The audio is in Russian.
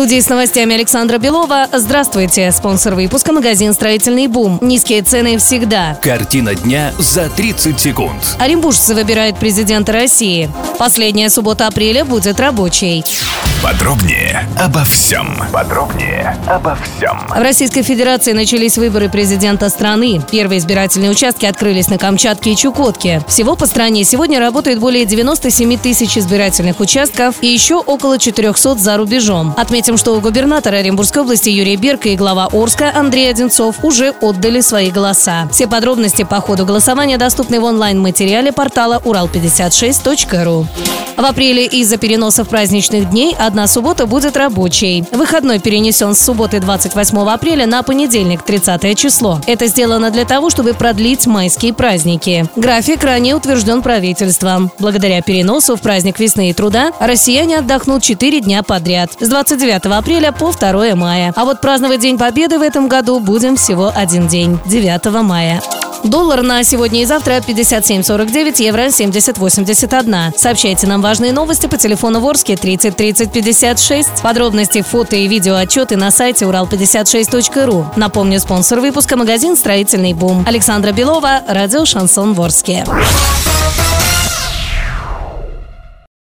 Студии с новостями Александра Белова. Здравствуйте. Спонсор выпуска магазин «Строительный бум». Низкие цены всегда. Картина дня за 30 секунд. Оренбуржцы выбирают президента России. Последняя суббота апреля будет рабочей. Подробнее обо всем. Подробнее обо всем. В Российской Федерации начались выборы президента страны. Первые избирательные участки открылись на Камчатке и Чукотке. Всего по стране сегодня работает более 97 тысяч избирательных участков и еще около 400 за рубежом. Отметим, что у губернатора Оренбургской области Юрия Берка и глава Орска Андрей Одинцов уже отдали свои голоса. Все подробности по ходу голосования доступны в онлайн-материале портала урал56.ру. В апреле из-за переносов праздничных дней одна суббота будет рабочей. Выходной перенесен с субботы 28 апреля на понедельник 30 число. Это сделано для того, чтобы продлить майские праздники. График ранее утвержден правительством. Благодаря переносу в праздник весны и труда россияне отдохнут 4 дня подряд. С 29 апреля по 2 мая. А вот праздновать День Победы в этом году будем всего один день – 9 мая. Доллар на сегодня и завтра 57.49, евро 70.81. Сообщайте нам важные новости по телефону Ворске 30 30 56. Подробности, фото и видео отчеты на сайте урал56.ру. Напомню, спонсор выпуска магазин «Строительный бум». Александра Белова, радио «Шансон Ворске».